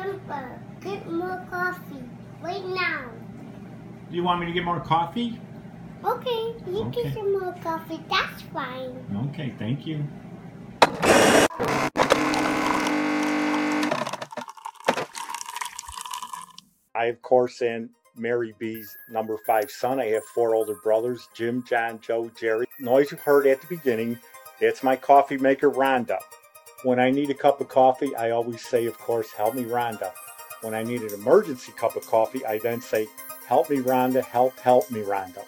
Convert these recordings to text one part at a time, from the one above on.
Grandpa, get more coffee right now. Do you want me to get more coffee? Okay, you Okay. get some more coffee. That's fine. Okay, thank you. I, of course, am Mary B's number five son. I have four older brothers Jim, John, Joe, Jerry. Noise you heard at the beginning, that's my coffee maker, Rhonda. When I need a cup of coffee, I always say, of course, help me, Rhonda. When I need an emergency cup of coffee, I then say, help me, Rhonda, help, help me, Rhonda.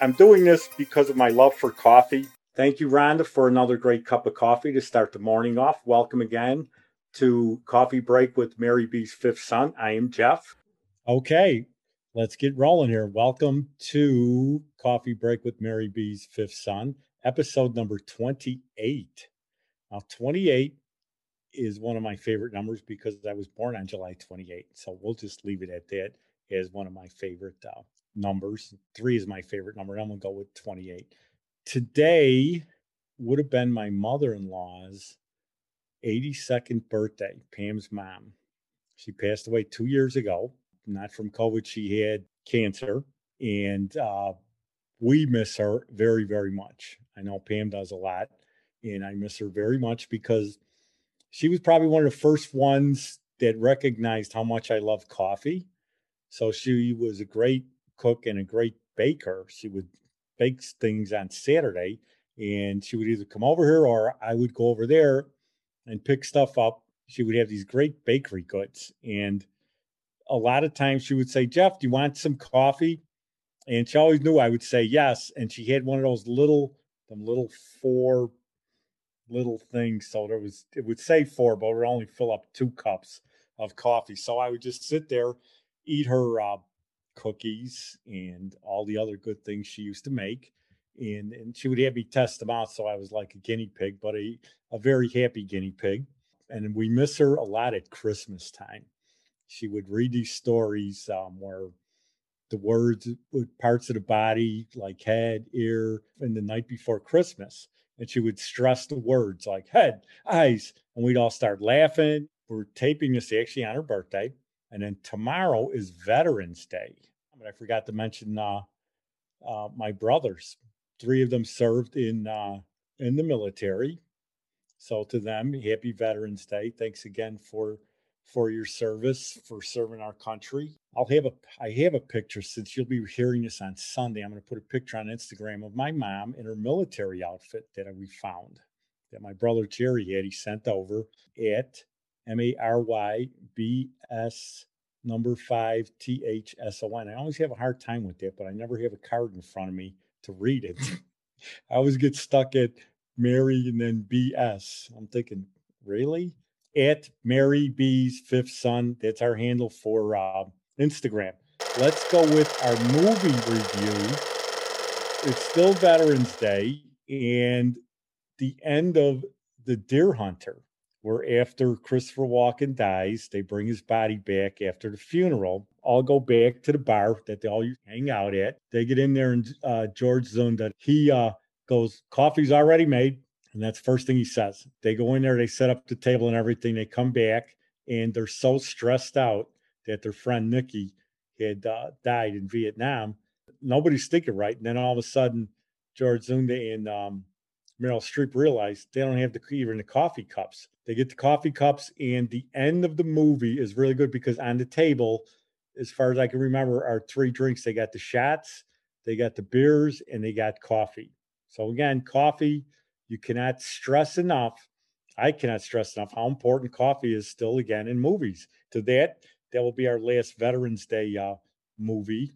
I'm doing this because of my love for coffee. Thank you, Rhonda, for another great cup of coffee to start the morning off. Welcome again to Coffee Break with Mary B's fifth son. I am Jeff. Okay, let's get rolling here. Welcome to Coffee Break with Mary B's fifth son, episode number 28. Now, 28 is one of my favorite numbers because I was born on July 28. So we'll just leave it at that as one of my favorite uh, numbers. Three is my favorite number. and I'm going to go with 28. Today would have been my mother in law's 82nd birthday, Pam's mom. She passed away two years ago, not from COVID. She had cancer, and uh, we miss her very, very much. I know Pam does a lot, and I miss her very much because she was probably one of the first ones that recognized how much I love coffee. So she was a great cook and a great baker. She would bake things on Saturday, and she would either come over here or I would go over there and pick stuff up. She would have these great bakery goods. And a lot of times she would say, Jeff, do you want some coffee? And she always knew I would say yes. And she had one of those little, them little four little things. So there was, it would say four, but it would only fill up two cups of coffee. So I would just sit there, eat her uh, cookies and all the other good things she used to make. And, and she would have me test them out. So I was like a guinea pig, but a, a very happy guinea pig. And we miss her a lot at Christmas time. She would read these stories um, where the words, with parts of the body, like head, ear, and the night before Christmas. And she would stress the words like head, eyes, and we'd all start laughing. We're taping this actually on her birthday. And then tomorrow is Veterans Day. But I forgot to mention uh, uh, my brothers. Three of them served in uh, in the military. So to them, happy Veterans Day. Thanks again for for your service, for serving our country. I'll have a I have a picture since you'll be hearing this on Sunday. I'm going to put a picture on Instagram of my mom in her military outfit that we found that my brother Jerry had. He sent over at M A R Y B S number five T H S O N. I always have a hard time with that, but I never have a card in front of me to read it. I always get stuck at Mary and then BS. I'm thinking, really? At Mary B's fifth son. That's our handle for uh, Instagram. Let's go with our movie review. It's still Veterans Day and the end of The Deer Hunter where after Christopher Walken dies, they bring his body back after the funeral. All go back to the bar that they all hang out at. They get in there, and uh, George Dzundza he uh, goes, "Coffee's already made," and that's first thing he says. They go in there, they set up the table and everything. They come back, and they're so stressed out that their friend Nikki had uh, died in Vietnam. Nobody's thinking right, and then all of a sudden, George Dzundza and um, Meryl Streep realize they don't have the even the coffee cups. They get the coffee cups, and the end of the movie is really good because on the table, as far as I can remember, are three drinks. They got the shots, they got the beers, and they got coffee. So again, coffee, you cannot stress enough. I cannot stress enough how important coffee is still again in movies. To that, that will be our last Veterans Day uh, movie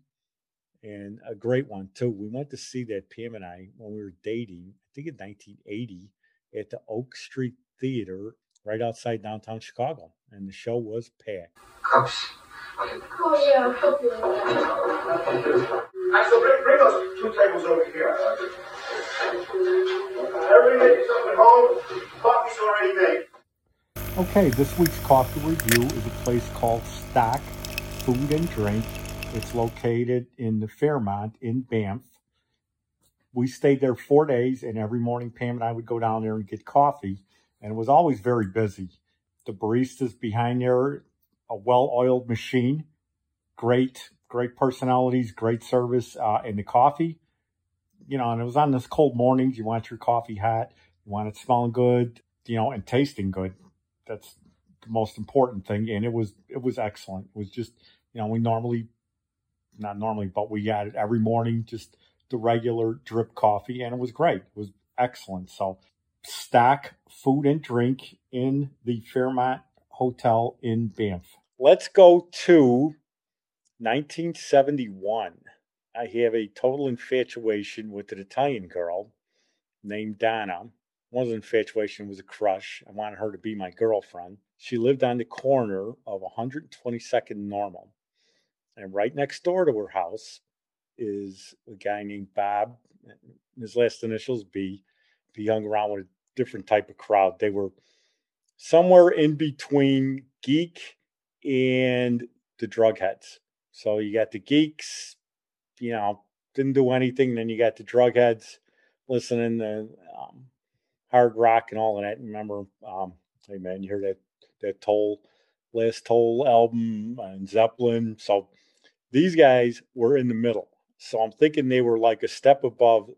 and a great one too. We went to see that Pam and I when we were dating, I think in 1980, at the Oak Street Theater right outside downtown Chicago, and the show was packed. Cups. Oh, yeah, I'll help you. Axel, bring, bring those two tables over here. Okay, this week's coffee review is a place called Stock Food and Drink. It's located in the Fairmont in Banff. We stayed there four days, and every morning Pam and I would go down there and get coffee, and it was always very busy. The baristas behind there a well-oiled machine. Great, great personalities, great service, uh, and the coffee. You know, and it was on this cold mornings. You want your coffee hot, you want it smelling good, you know, and tasting good. That's the most important thing. And it was it was excellent. It was just, you know, we normally not normally, but we got it every morning, just the regular drip coffee, and it was great. It was excellent. So stack food and drink in the Fairmont Hotel in Banff. Let's go to 1971. I have a total infatuation with an Italian girl named Donna. Wasn't infatuation, was a crush. I wanted her to be my girlfriend. She lived on the corner of 122nd Normal. And right next door to her house is a guy named Bob. His last initials B. He hung around with a different type of crowd. They were somewhere in between geek and the drug heads. So you got the geeks, you know, didn't do anything. Then you got the drug heads listening to um, hard rock and all of that. Remember, um, hey man, you heard that that Tull last Tull album and Zeppelin. So these guys were in the middle. So I'm thinking they were like a step above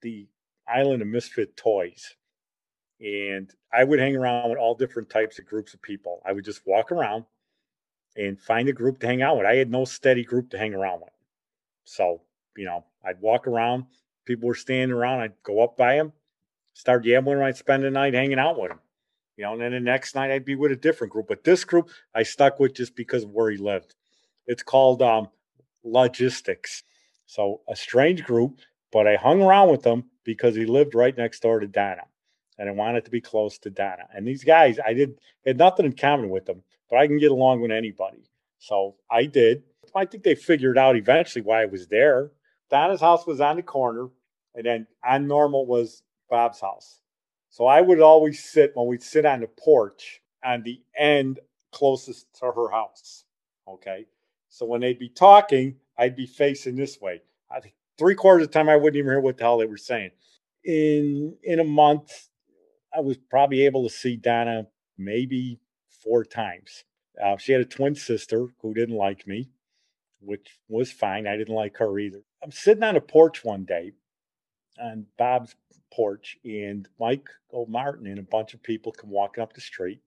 the Island of Misfit Toys. And I would hang around with all different types of groups of people. I would just walk around and find a group to hang out with. I had no steady group to hang around with. So, you know, I'd walk around, people were standing around, I'd go up by them, start yabbing, and I'd spend the night hanging out with them. You know, and then the next night I'd be with a different group. But this group I stuck with just because of where he lived. It's called um, Logistics. So a strange group, but I hung around with them because he lived right next door to Donna. And I wanted to be close to Donna. And these guys, I did had nothing in common with them but I can get along with anybody. So I did. I think they figured out eventually why I was there. Donna's house was on the corner, and then on normal was Bob's house. So I would always sit when we'd sit on the porch on the end closest to her house. Okay. So when they'd be talking, I'd be facing this way. I think three quarters of the time I wouldn't even hear what the hell they were saying. In in a month, I was probably able to see Donna maybe four times. Uh, she had a twin sister who didn't like me, which was fine. I didn't like her either. I'm sitting on a porch one day on Bob's porch, and Mike old Martin and a bunch of people come walking up the street.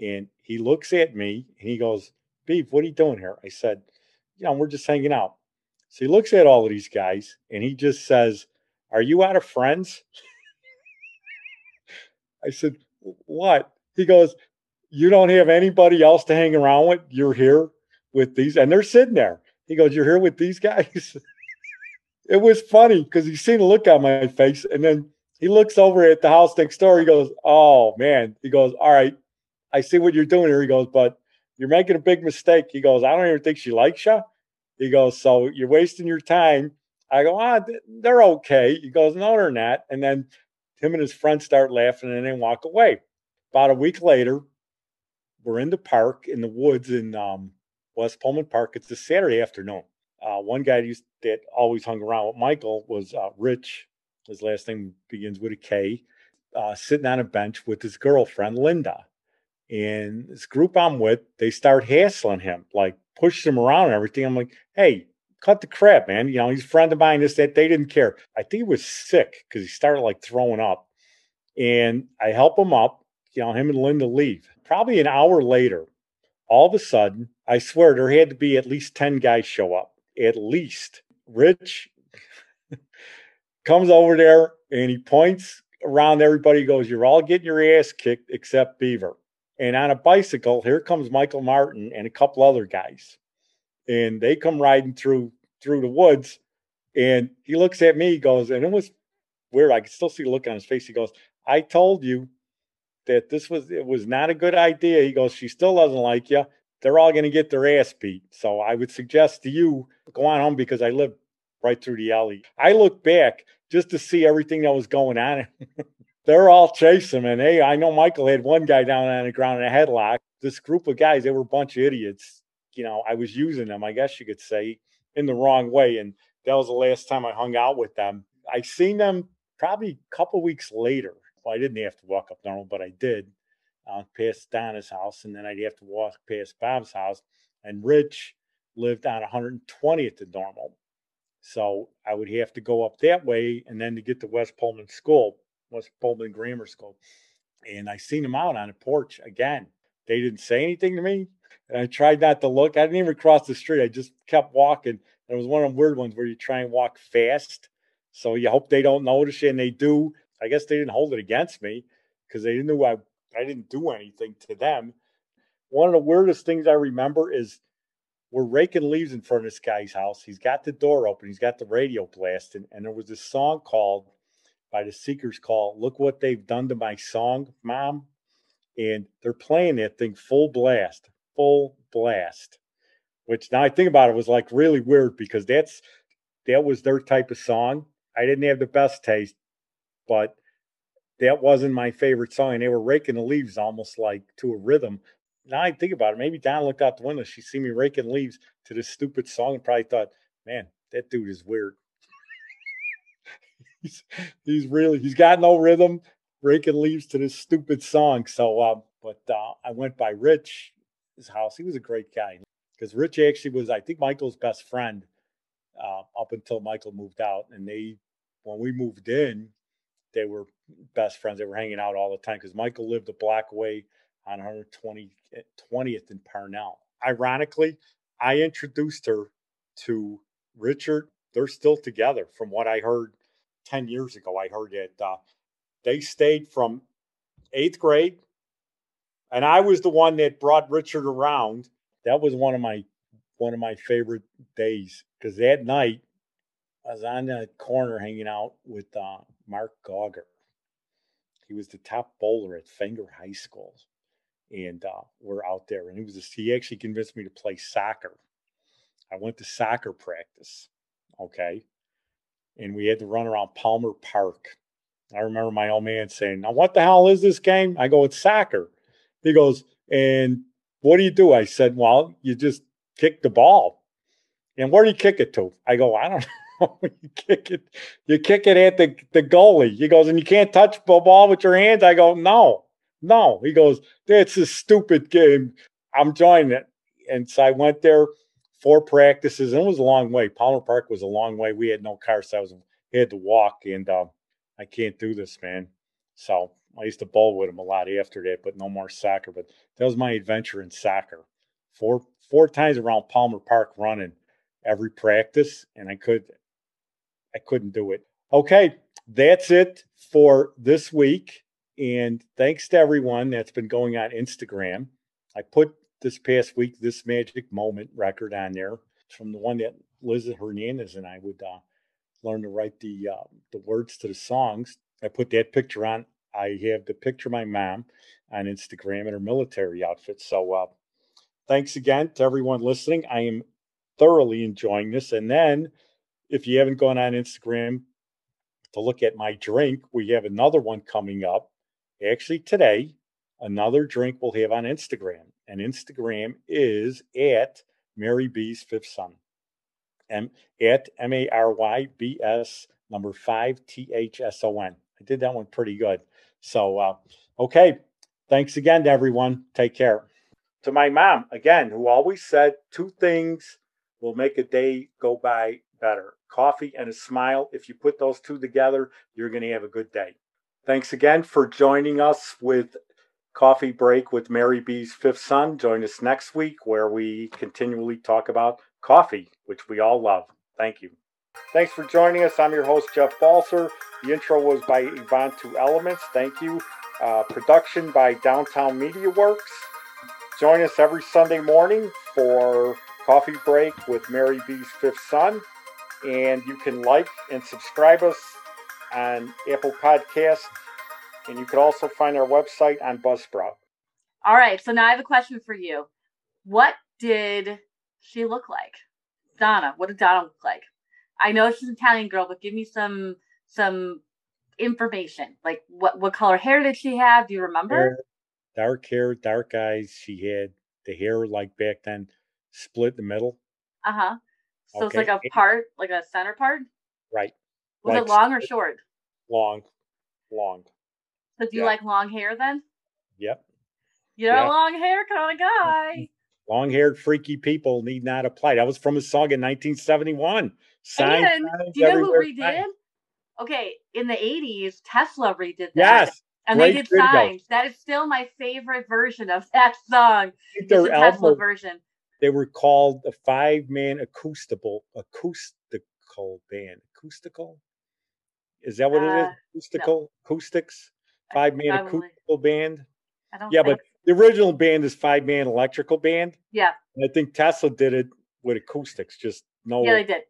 And he looks at me and he goes, Beef, what are you doing here? I said, You know, we're just hanging out. So he looks at all of these guys and he just says, Are you out of friends? I said, What? He goes, you don't have anybody else to hang around with. You're here with these, and they're sitting there. He goes, You're here with these guys. it was funny because he seen a look on my face, and then he looks over at the house next door. He goes, Oh man. He goes, All right, I see what you're doing here. He goes, But you're making a big mistake. He goes, I don't even think she likes you. He goes, So you're wasting your time. I go, Ah, they're okay. He goes, No, they're not. And then him and his friends start laughing and then walk away. About a week later, we're in the park in the woods in um, West Pullman Park. It's a Saturday afternoon. Uh, one guy used, that always hung around with Michael was uh, Rich. His last name begins with a K. Uh, sitting on a bench with his girlfriend Linda, and this group I'm with, they start hassling him, like push him around and everything. I'm like, hey, cut the crap, man. You know, he's a friend of mine. This that they didn't care. I think he was sick because he started like throwing up, and I help him up. You know, him and Linda leave probably an hour later, all of a sudden, I swear there had to be at least 10 guys show up. At least. Rich comes over there and he points around everybody, goes, You're all getting your ass kicked except Beaver. And on a bicycle, here comes Michael Martin and a couple other guys. And they come riding through through the woods. And he looks at me, he goes, and it was weird. I can still see the look on his face. He goes, I told you that this was it was not a good idea. He goes, she still doesn't like you. They're all going to get their ass beat. So I would suggest to you go on home because I live right through the alley. I look back just to see everything that was going on. They're all chasing and hey, I know Michael had one guy down on the ground in a headlock. This group of guys, they were a bunch of idiots. You know, I was using them, I guess you could say, in the wrong way. And that was the last time I hung out with them. I seen them probably a couple weeks later well, I didn't have to walk up normal, but I did. Uh, past Donna's house, and then I'd have to walk past Bob's house. And Rich lived on 120th and Normal. So I would have to go up that way and then to get to West Pullman School, West Pullman Grammar School. And I seen him out on the porch again. They didn't say anything to me. And I tried not to look. I didn't even cross the street. I just kept walking. And It was one of them weird ones where you try and walk fast. So you hope they don't notice you, and they do. I guess they didn't hold it against me because they knew I, I didn't do anything to them. One of the weirdest things I remember is we're raking leaves in front of this guy's house. He's got the door open, he's got the radio blasting, and there was this song called by the Seekers called Look What They've Done to My Song, Mom. And they're playing that thing full blast, full blast. Which now I think about it was like really weird because that's that was their type of song. I didn't have the best taste, but that wasn't my favorite song. And they were raking the leaves almost like to a rhythm now I think about it, maybe Don looked out the window. She see me raking leaves to this stupid song and probably thought, man, that dude is weird. he's, he's really, he's got no rhythm raking leaves to this stupid song. So, uh, but uh, I went by Rich, his house. He was a great guy because Rich actually was, I think, Michael's best friend uh, up until Michael moved out. And they, when we moved in, they were best friends. They were hanging out all the time because Michael lived a block away on 120th eh, in Parnell. Ironically, I introduced her to Richard. They're still together from what I heard 10 years ago. I heard that uh, they stayed from eighth grade, and I was the one that brought Richard around. That was one of my one of my favorite days because that night I was on the corner hanging out with uh, Mark Gauger. He was the top bowler at Fenger High School and uh, we're out there. And he was just, he actually convinced me to play soccer. I went to soccer practice, okay, and we had to run around Palmer Park. I remember my old man saying, "Now what the hell is this game?" I go, "It's soccer." He goes, "And what do you do?" I said, "Well, you just kick the ball." And where do you kick it to? I go, "I don't." you kick it, you kick it at the, the goalie. He goes, and you can't touch the ball with your hands. I go, no. No, he goes, that's a stupid game. I'm joining it. And so I went there four practices, and it was a long way. Palmer Park was a long way. We had no car, so I was had to walk, and uh, I can't do this, man. So I used to bowl with him a lot after that, but no more soccer. But that was my adventure in soccer. Four four times around Palmer Park running every practice, and I could I couldn't do it. Okay, that's it for this week. And thanks to everyone that's been going on Instagram. I put this past week this magic moment record on there from the one that Liz Hernandez and I would uh, learn to write the uh, the words to the songs. I put that picture on. I have the picture of my mom on Instagram in her military outfit. So uh, thanks again to everyone listening. I am thoroughly enjoying this. And then if you haven't gone on Instagram to look at my drink, we have another one coming up actually today, another drink we'll have on Instagram. And Instagram is at Mary B's Fifth Son. M at M A R Y B S number five T H S O N. I did that one pretty good. So uh, okay. Thanks again to everyone. Take care. To my mom, again, who always said two things will make a day go by better coffee and a smile. If you put those two together, you're going to have a good day. Thanks again for joining us with Coffee Break with Mary B's Fifth Son. Join us next week where we continually talk about coffee, which we all love. Thank you. Thanks for joining us. I'm your host, Jeff Balser. The intro was by Yvonne Two Elements. Thank you. Uh, production by Downtown Media Works. Join us every Sunday morning for Coffee Break with Mary B's Fifth Son. And you can like and subscribe us on Apple Podcast, and you can also find our website on Buzzsprout. All right, so now I have a question for you. What did she look like? Donna, what did Donna look like? I know she's an Italian girl, but give me some some information. Like what what color hair did she have? Do you remember? Hair, dark hair, dark eyes. She had the hair like back then split in the middle. Uh-huh. So okay. it's like a part, like a center part? Right. Was like, it long or short? Long, long. So do you yeah. like long hair then? Yep. You're a long hair kind of guy. Long haired, freaky people need not apply. That was from a song in 1971. Signs, And signs do you know who redid? signs. Okay, in the 80s, Tesla redid that. Yes. And they did video. signs. That is still my favorite version of that song. It's the Tesla album, version. They were called a five man acoustical acoustical band. Acoustical? Is that what it is? Uh, Acoustical? Acoustics? Five man acoustical band? I don't Yeah, but the original band is five man electrical band. yeah, And I think Tesla did it with acoustics, just no. yeah, they did.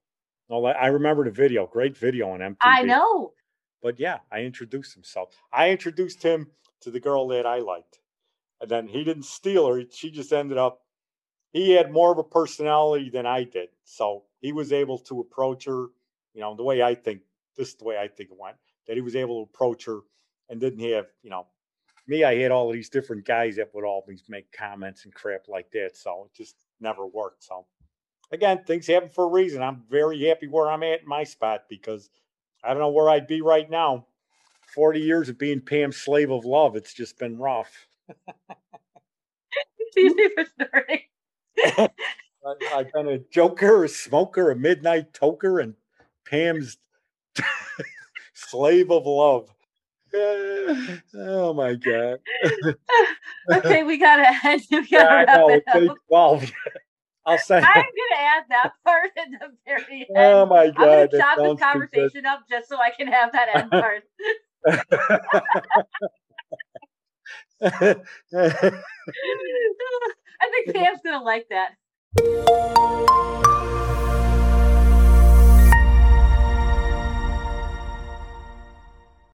no I remember the video, great video on MTV. I know. But yeah, I introduced himself. I introduced him to the girl that I liked. And then he didn't steal her. She just ended up, he had more of a personality than I did. So he was able to approach her, you know, the way I think, this is the way I think it went, that he was able to approach her and didn't have, you know, me, I had all these different guys that would always make comments and crap like that. So it just never worked. So again, things happen for a reason. I'm very happy where I'm at in my spot because I don't know where I'd be right now. 40 years of being Pam's slave of love. It's just been rough. Easy for starting. I- I've been a joker, a smoker, a midnight toker, and Pam's slave of love. Oh my God. okay, we gotta end. We Yeah, gotta I wrap it up. 12. I'll say. I'm gonna add that part at the very end. Oh my god! I'm gonna chop this sounds too good. conversation up just so I can have that end part. I think Pam's gonna like that.